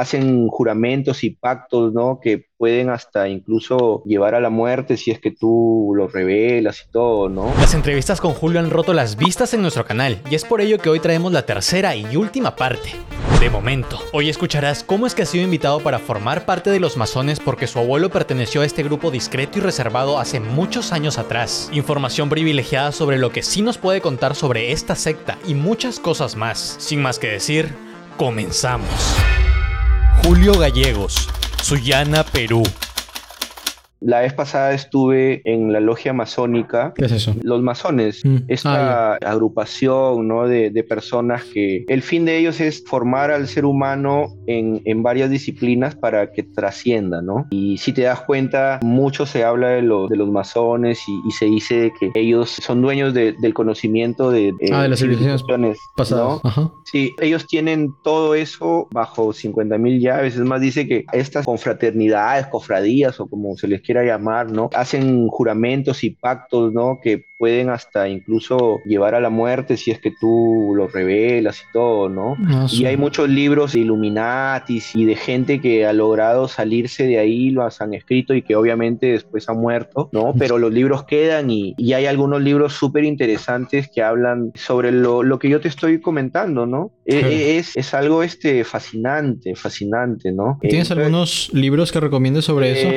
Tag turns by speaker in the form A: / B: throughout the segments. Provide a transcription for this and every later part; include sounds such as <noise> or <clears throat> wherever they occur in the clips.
A: hacen juramentos y pactos, ¿no? Que pueden hasta incluso llevar a la muerte si es que tú lo revelas y todo, ¿no?
B: Las entrevistas con Julio han roto las vistas en nuestro canal y es por ello que hoy traemos la tercera y última parte. De momento, hoy escucharás cómo es que ha sido invitado para formar parte de los masones porque su abuelo perteneció a este grupo discreto y reservado hace muchos años atrás. Información privilegiada sobre lo que sí nos puede contar sobre esta secta y muchas cosas más. Sin más que decir, comenzamos. Julio Gallegos, Sullana, Perú.
A: La vez pasada estuve en la logia masónica.
C: ¿Qué es eso?
A: Los masones,
C: Mm.
A: esta agrupación ¿no? de, de personas que el fin de ellos es formar al ser humano en, en varias disciplinas para que trascienda, ¿no? Y si te das cuenta, mucho se habla de, los de los masones y, y se dice que ellos son dueños de- del conocimiento de,
C: Ah, de las civilizaciones
A: ¿no?
C: Pasadas. Ajá.
A: Sí, ellos tienen todo eso bajo 50 mil llaves. Es más, dice que estas confraternidades, cofradías o como se les quiera llamar, ¿no? Hacen juramentos y pactos, ¿no? Que pueden hasta incluso llevar a la muerte si es que tú lo revelas y todo, ¿no?
C: Ah,
A: Y hay muchos libros de Illuminatis y de gente que ha logrado salirse de ahí, los han escrito y que obviamente después han muerto, ¿no? Pero los libros quedan y, y hay algunos libros súper interesantes que hablan sobre lo, lo que yo te estoy comentando, ¿no? E-
C: Claro.
A: Es, es algo este, fascinante, fascinante, ¿no?
C: ¿Tienes
A: Eh,
C: algunos libros que recomiendes sobre eso?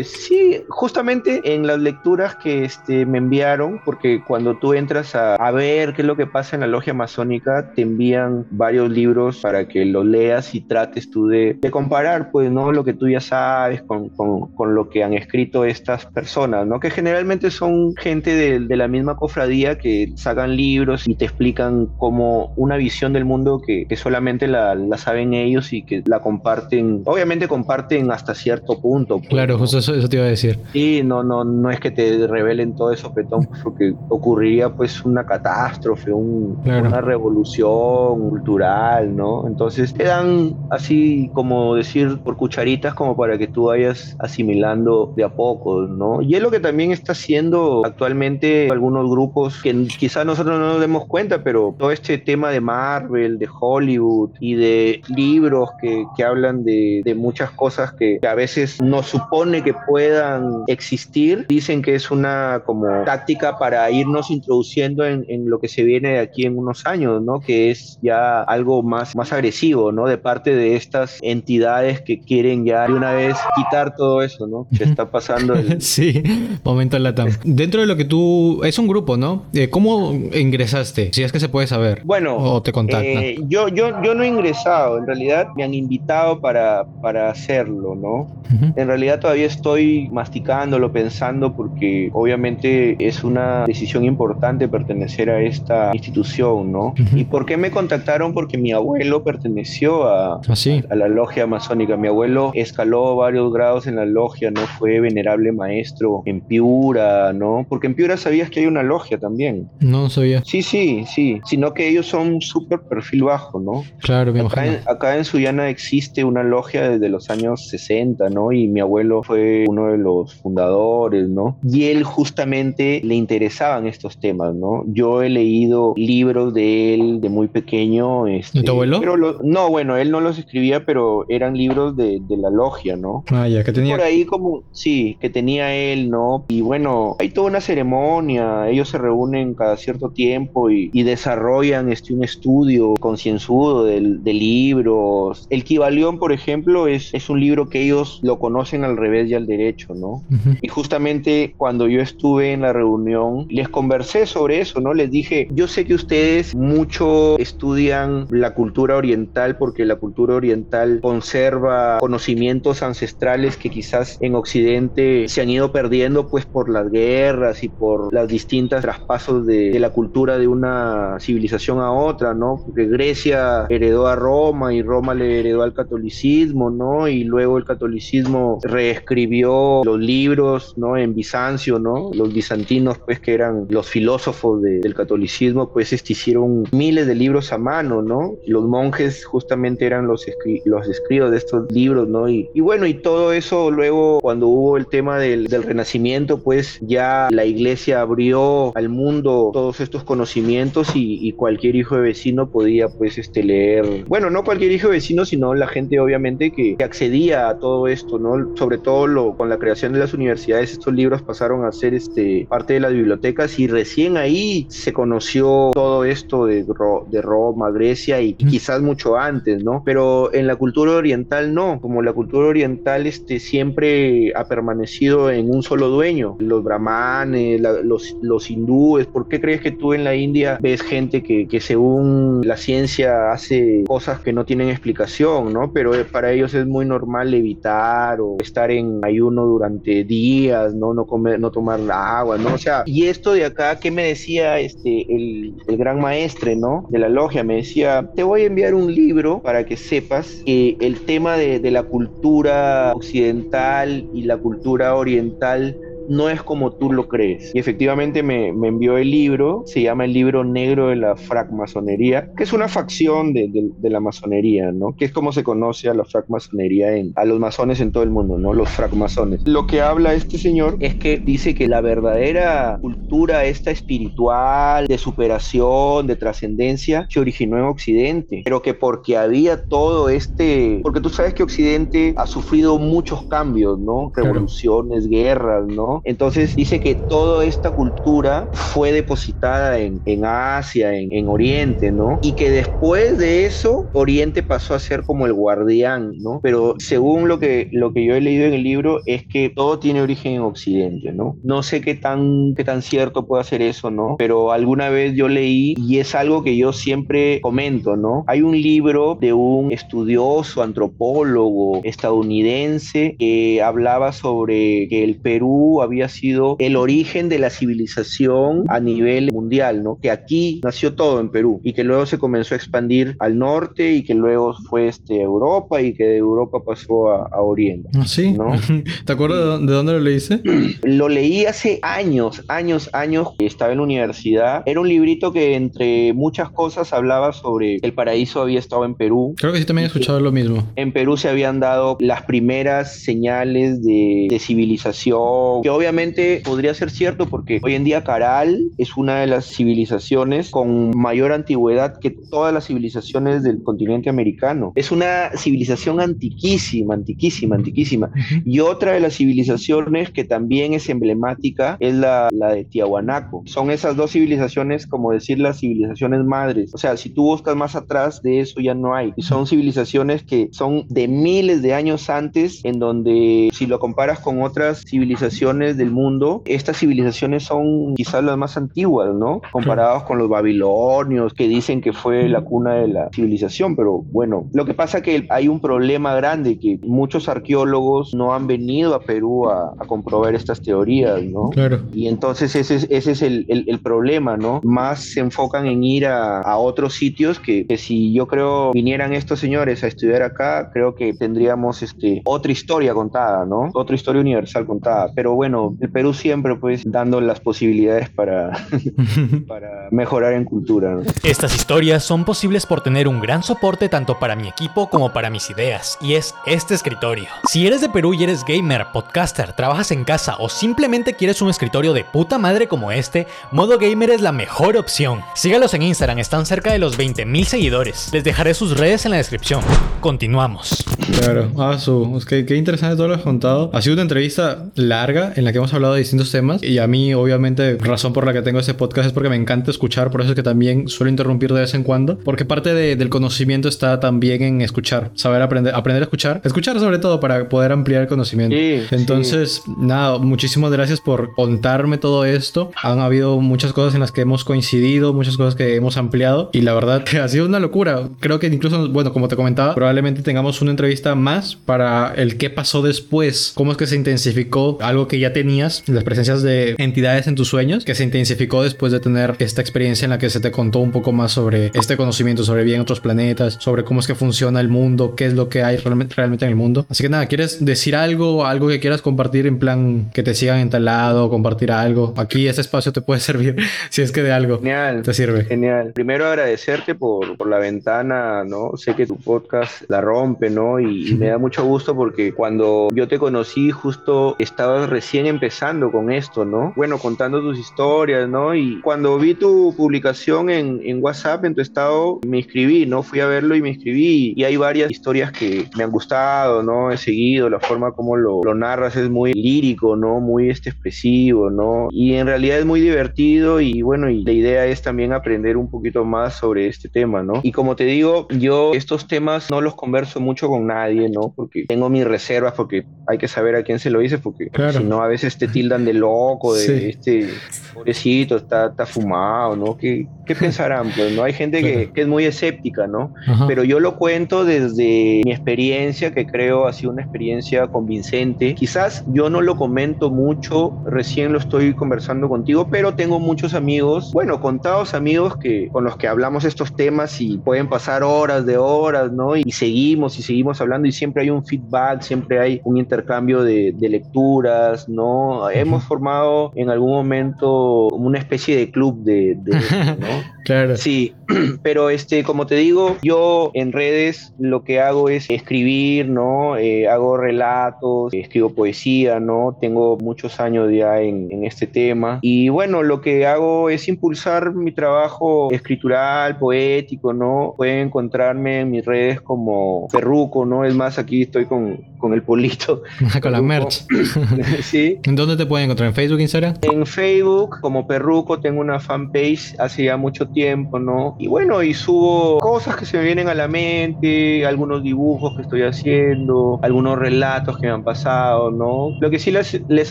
A: Eh, sí, justamente en las lecturas que este, me enviaron, porque cuando tú entras a, a ver qué es lo que pasa en la logia masónica, te envían varios libros para que los leas y trates tú de, de comparar, pues, ¿no? Lo que tú ya sabes con, con- con lo que han escrito estas personas, ¿no? Que generalmente son gente de, de la misma cofradía que sacan libros y te explican como una visión del mundo que, que solamente la, la saben ellos y que la comparten, obviamente comparten hasta cierto punto. pues,
C: Claro,
A: ¿no?
C: justo eso, eso te iba a decir.
A: Sí, no, no, no es que te revelen todo eso, petón, porque ocurriría pues una catástrofe, un-
C: Claro.
A: una revolución cultural, ¿no? Entonces te dan así como decir por cucharitas como para que tú vayas asimilando de a poco, ¿no? Y es lo que también está haciendo actualmente algunos grupos que quizás nosotros no nos demos cuenta, pero todo este tema de Marvel, de Hollywood y de libros que, que hablan de, de muchas cosas que, que a veces no supone que puedan existir, dicen que es una como táctica para irnos introduciendo en, en lo que se viene de aquí en unos años, ¿no? Que es ya algo más, más agresivo, ¿no? De parte de estas entidades que quieren ya de una vez quitar todo eso, ¿no? Que está pasando el- <laughs>
C: Sí, momento Latam. Dentro de lo que tú... Es un grupo, ¿no? Eh, ¿Cómo ingresaste? Si es que se puede saber.
A: Bueno,
C: O te contactan.
A: eh, yo, yo, yo no he ingresado, en realidad me han invitado para, para hacerlo, ¿no? En realidad todavía estoy masticándolo, pensando, porque obviamente es una decisión importante pertenecer a esta institución, ¿no? ¿Y por qué me contactaron? Porque mi abuelo perteneció a,
C: Así.
A: a la logia masónica. Mi abuelo escaló varios grados en la logia, ¿no? Fue venerable maestro en Piura, ¿no? Porque en Piura sabías que hay una logia también.
C: No sabía.
A: Sí, sí, sí. Sino que ellos son súper perfil bajo, ¿no?
C: Claro, me
A: Acá en, acá en Sullana existe una logia desde los años 60, ¿no? Y mi abuelo fue uno de los fundadores, ¿no? Y él justamente le interesaban estos temas, ¿no? Yo he leído libros de él de muy pequeño. Este,
C: ¿De tu abuelo?
A: Pero lo- no, bueno, él no los escribía, pero eran libros de, de la logia, ¿no?
C: Ah, ya, que tenía...
A: Por ahí como, sí, que tenía él, ¿no? Y bueno, hay toda una ceremonia, ellos se reúnen cada cierto tiempo y, y desarrollan este, un estudio concienzudo de, libros. El Kibalión, por ejemplo, es, es un libro que ellos lo conocen al revés y al derecho, ¿no? Y justamente cuando yo estuve en la reunión, les conversé sobre eso, ¿no? Les dije, yo sé que ustedes mucho estudian la cultura oriental porque la cultura oriental conserva conocimientos ancestrales que quizás en Occidente se han ido perdiendo pues por las guerras y por las distintas traspasos de, de la cultura de una civilización a otra, ¿no? Porque Grecia heredó a Roma y Roma le heredó al catolicismo, ¿no? Y luego el catolicismo reescribió los libros, ¿no? En Bizancio, ¿no? Los bizantinos, pues, que eran los filósofos del catolicismo, pues, este, hicieron miles de libros a mano, ¿no? Los monjes justamente eran los, los escritos de estos libros, ¿no? Y, y, bueno, y todo eso luego, cuando hubo el tema del, del renacimiento, pues, ya la iglesia abrió al mundo todos estos conocimientos y, cualquier hijo de vecino podía, pues, este, leer, bueno, no cualquier hijo de vecino, sino la gente, obviamente, que, que accedía a todo esto, ¿no? Sobre todo lo, con la creación de las universidades, estos libros pasaron a ser este, parte de las bibliotecas y recién ahí se conoció todo esto de, de Roma, Grecia y quizás mucho antes, ¿no? Pero en la cultura oriental no, como la cultura oriental este, siempre ha permanecido en un solo dueño, los brahmanes, la, los, los hindúes, ¿por qué crees que tú en la India ves gente que, que según la ciencia hace cosas que no tienen explicación, ¿no? Pero para ellos es muy normal evitar o estar en ayuno durante días, ¿no? No comer, no tomar agua, ¿no? O sea, y esto de acá, ¿qué me decía este, el, el gran maestre, ¿no? De la logia, me decía, te voy a enviar un libro para que sepas que el tema de, de la cultura occidental y la cultura oriental no es como tú lo crees. Y efectivamente me, me, envió el libro, se llama el libro negro de la francmasonería, que es una facción de, de, de, la masonería, ¿no? Que es como se conoce a la francmasonería, en, a los masones en todo el mundo, ¿no? Los francmasones. Lo que habla este señor es que dice que la verdadera cultura esta espiritual, de superación, de trascendencia, se originó en Occidente, pero que porque había todo este, porque tú sabes que Occidente ha sufrido muchos cambios, ¿no? Revoluciones, claro. guerras, ¿no? Entonces dice que toda esta cultura fue depositada en, Asia, en, en, Oriente, ¿no? Y que después de eso, Oriente pasó a ser como el guardián, ¿no? Pero según lo que, lo que yo he leído en el libro, es que todo tiene origen en Occidente, ¿no? No sé qué tan, qué tan cierto puede ser eso, ¿no? Pero alguna vez yo leí y es algo que yo siempre comento, ¿no? Hay un libro de un estudioso, antropólogo estadounidense que hablaba sobre que el Perú había sido el origen de la civilización a nivel mundial, ¿no? Que aquí nació todo en Perú y que luego se comenzó a expandir al norte y que luego fue este, Europa y que de Europa pasó a, a Oriente.
C: ¿Ah, ¿Sí? ¿no? <laughs> ¿Te acuerdas de dónde lo leíste? <clears throat>
A: Lo leí hace años, años, años. Estaba en la universidad. Era un librito que entre muchas cosas hablaba sobre el paraíso había estado en Perú.
C: Creo que sí también he escuchado lo mismo.
A: En Perú se habían dado las primeras señales de, de civilización, que obviamente podría ser cierto porque hoy en día Caral es una de las civilizaciones con mayor antigüedad que todas las civilizaciones del continente americano. Es una civilización antiquísima, antiquísima, antiquísima. Y otra de las civilizaciones que también es emblemática es la, la de Tiahuanaco. Son esas dos civilizaciones, como decir, las civilizaciones madres. O sea, si tú buscas más atrás de eso ya no hay. Y son civilizaciones que son de miles de años antes, en donde si lo comparas con otras civilizaciones del mundo, estas civilizaciones son quizás las más antiguas, ¿no? Comparados con los babilonios, que dicen que fue la cuna de la civilización, pero bueno, lo que pasa que hay un problema grande, que muchos arqueólogos no han venido a Perú a, a comprobar estas teorías, ¿no?
C: Claro.
A: Y entonces ese es, ese es el, el, el, problema, ¿no? Más se enfocan en ir a, a otros sitios que, que, si yo creo vinieran estos señores a estudiar acá, creo que tendríamos este, otra historia contada, ¿no? Otra historia universal contada. Pero bueno, el Perú siempre pues dando las posibilidades para, <laughs> para mejorar en cultura. ¿no?
B: Estas historias son posibles por tener un gran soporte tanto para mi equipo como para mis ideas, y es este escritorio. Si eres de Perú y eres gamer, podcaster, trabajas en casa o simplemente quieres un escritorio de puta madre como este, Modo Gamer es la mejor opción. Sígalos en Instagram, están cerca de los 20.000 seguidores. Les dejaré sus redes en la descripción. Continuamos.
C: Claro, ah, su, es que qué interesante todo lo que has contado. Ha sido una entrevista larga en la que hemos hablado de distintos temas y a mí obviamente razón por la que tengo este podcast es porque me encanta escuchar, por eso es que también suelo interrumpir de vez en cuando, porque parte de, del conocimiento está también en escuchar, saber aprender, aprender a escuchar, escuchar sobre todo para poder ampliar el conocimiento.
A: Sí,
C: Entonces, sí. nada, muchísimas gracias por contarme todo esto. Han habido muchas cosas en las que hemos coincidido, muchas cosas que hemos ampliado y la verdad que <laughs> ha sido una locura. Creo que incluso, bueno, como te comentaba, probablemente tengamos una entrevista más para el qué pasó después, cómo es que se intensificó algo que ya ya tenías las presencias de entidades en tus sueños que se intensificó después de tener esta experiencia en la que se te contó un poco más sobre este conocimiento, sobre bien otros planetas, sobre cómo es que funciona el mundo, qué es lo que hay realmente, realmente en el mundo. Así que nada, ¿quieres decir algo, algo que quieras compartir en plan que te sigan en tal lado, compartir algo? Aquí este espacio te puede <laughs> servir si es que de algo
A: Genial.
C: te sirve.
A: Genial. Primero agradecerte por, por la ventana, ¿no? Sé que tu podcast la rompe, ¿no? Y, y me da mucho gusto porque cuando yo te conocí justo estabas recién empezando con esto, ¿no? Bueno, contando tus historias, ¿no? Y cuando vi tu publicación en, en WhatsApp, en tu estado, me inscribí, ¿no? Fui a verlo y me inscribí. Y hay varias historias que me han gustado, ¿no? He seguido, la forma como lo, lo narras es muy lírico, ¿no? Muy este, expresivo, ¿no? Y en realidad es muy divertido y bueno, y la idea es también aprender un poquito más sobre este tema, ¿no? Y como te digo, yo estos temas no los converso mucho con nadie, ¿no? Porque tengo mis reservas, porque hay que saber a quién se lo dice, porque
C: Claro.
A: si no a veces te tildan de loco, de
C: Sí.
A: este pobrecito, está, está fumado, ¿no? ¿Qué, qué <laughs> pensarán? Pues no hay gente que, que es muy escéptica, ¿no?
C: Ajá.
A: Pero yo lo cuento desde mi experiencia, que creo ha sido una experiencia convincente. Quizás yo no lo comento mucho, recién lo estoy conversando contigo, pero tengo muchos amigos, bueno, contados amigos que con los que hablamos estos temas y pueden pasar horas de horas, ¿no? Y seguimos y seguimos hablando y siempre hay un feedback, siempre hay un intercambio de, de lecturas, ¿no? Hemos formado en algún momento una especie de club de, de <laughs> ¿no?
C: Claro.
A: Sí, <clears throat> pero este, como te digo, yo en redes lo que hago es escribir, ¿no? Eh, hago relatos, escribo poesía, ¿no? Tengo muchos años ya en, en este tema. Y bueno, lo que hago es impulsar mi trabajo escritural, poético, ¿no? Pueden encontrarme en mis redes como Perruco, ¿no? Es más, aquí estoy con, con el polito. <laughs>
C: Con la merch. <laughs>
A: sí.
C: ¿En dónde te pueden encontrar? ¿En Facebook, Instagram?
A: En Facebook, como Perruco, tengo una fanpage hace ya mucho tiempo, ¿no? Y bueno, y subo cosas que se me vienen a la mente, algunos dibujos que estoy haciendo, algunos relatos que me han pasado, ¿no? Lo que sí les, les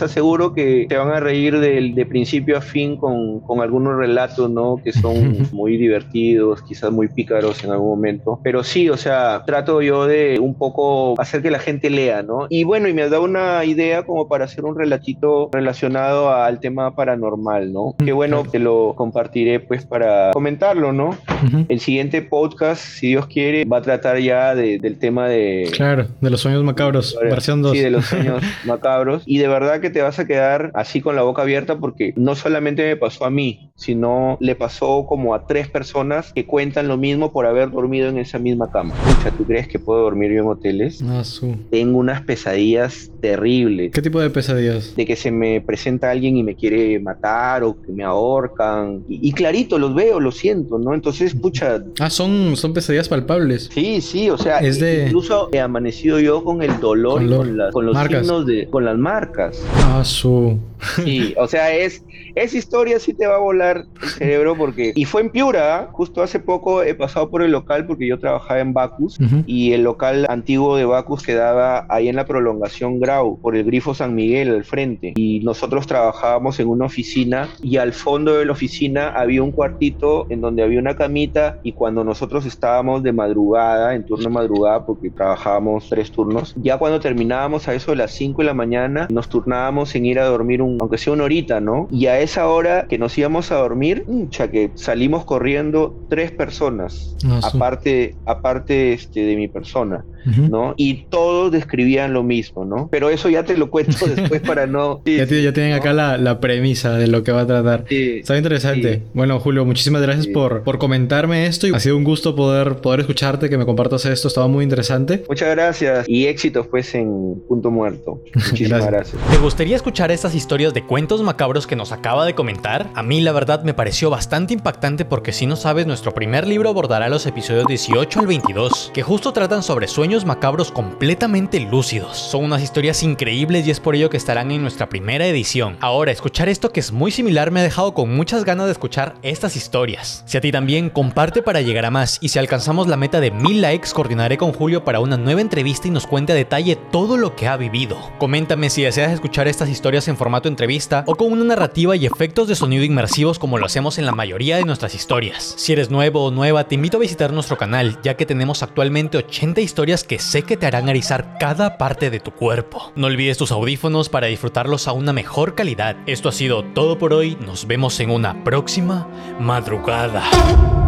A: aseguro que se van a reír del, de principio a fin con, con algunos relatos, ¿no? Que son <laughs> muy divertidos, quizás muy pícaros en algún momento. Pero sí, o sea, trato yo de un poco hacer que la gente lea, ¿no? Y bueno, y me da una idea como para hacer un relatito relacionado al tema paranormal, ¿no? Que bueno, te lo compartiré pues para comentarlo, ¿no?
C: Ujú.
A: El siguiente podcast, si Dios quiere, va a tratar ya de- del tema de...
C: Claro, de los sueños macabros, versión 2.
A: Sí, de los <laughs> sueños macabros. Y de verdad que te vas a quedar así con la boca abierta porque no solamente me pasó a mí, sino le pasó como a tres personas que cuentan lo mismo por haber dormido en esa misma cama. Pucha, ¿tú crees que puedo dormir yo en hoteles?
C: Ah, su.
A: Tengo unas pesadillas terribles.
C: ¿Qué tipo de pesadillas?
A: De que se me presenta alguien y me quiere matar o que me ahorcan. Y, y clarito, los veo, lo siento, ¿no? Entonces, pucha,
C: Ah, son, son pesadillas palpables.
A: Sí, sí, o sea,
C: Es de-
A: incluso he amanecido yo con el dolor
C: Con
A: y con, la- con los
C: marcas.
A: signos de, con las marcas.
C: Ah, su.
A: Sí, o sea, es, esa historia sí te va a volar el <laughs> cerebro porque, y fue en Piura, justo hace poco he pasado por el local porque yo trabajaba en Bacus y el local antiguo de Bacus quedaba ahí en la prolongación Grau, por el grifo San Miguel al frente. Y nosotros trabajábamos en una oficina y al fondo de la oficina había un cuartito en donde había una camita y cuando nosotros estábamos de madrugada, en turno de madrugada, porque trabajábamos tres turnos, ya cuando terminábamos a eso de las 5 de la mañana, nos turnábamos en ir a dormir, un, aunque sea una horita, ¿no? Y a esa hora que nos íbamos a dormir, ya que salimos corriendo tres personas,
C: Ah,
A: aparte, aparte este, de mi persona. ¿no? Y todos describían lo mismo, ¿no? Pero eso ya te lo cuento <laughs> después para no... Sí,
C: Ya, ti- ya tienen
A: ¿no?
C: acá la, la premisa de lo que va a tratar.
A: Sí,
C: Está interesante.
A: Sí.
C: Bueno, Julio, muchísimas gracias
A: Sí.
C: por, por comentarme esto. y Ha sido un gusto poder, poder escucharte, que me compartas esto. Estaba muy interesante.
A: Muchas gracias y éxitos pues en Punto Muerto. <laughs> Muchísimas
C: Gracias.
A: gracias.
B: ¿Te gustaría escuchar estas historias de cuentos macabros que nos de comentar? A mí la verdad me pareció bastante impactante porque si no sabes, nuestro primer libro abordará los episodios 18 al 22, que justo tratan sobre sueños macabros completamente lúcidos. Son unas historias increíbles y es por ello que estarán en nuestra primera edición. Ahora, escuchar esto que es muy similar me ha dejado con muchas ganas de escuchar estas historias. Si a ti también, comparte para llegar a más y si alcanzamos la meta de mil likes, coordinaré con Julio para una nueva entrevista y nos cuente a detalle todo lo que ha vivido. Coméntame si deseas escuchar estas historias en formato entrevista o con una narrativa y efectos de sonido inmersivos como lo hacemos en la mayoría de nuestras historias. Si eres nuevo o nueva, te invito a visitar nuestro canal, ya que tenemos actualmente 80 historias que sé que te harán erizar cada parte de tu cuerpo. No olvides tus audífonos para disfrutarlos a una mejor calidad. Esto ha sido todo por hoy. Nos vemos en una próxima madrugada.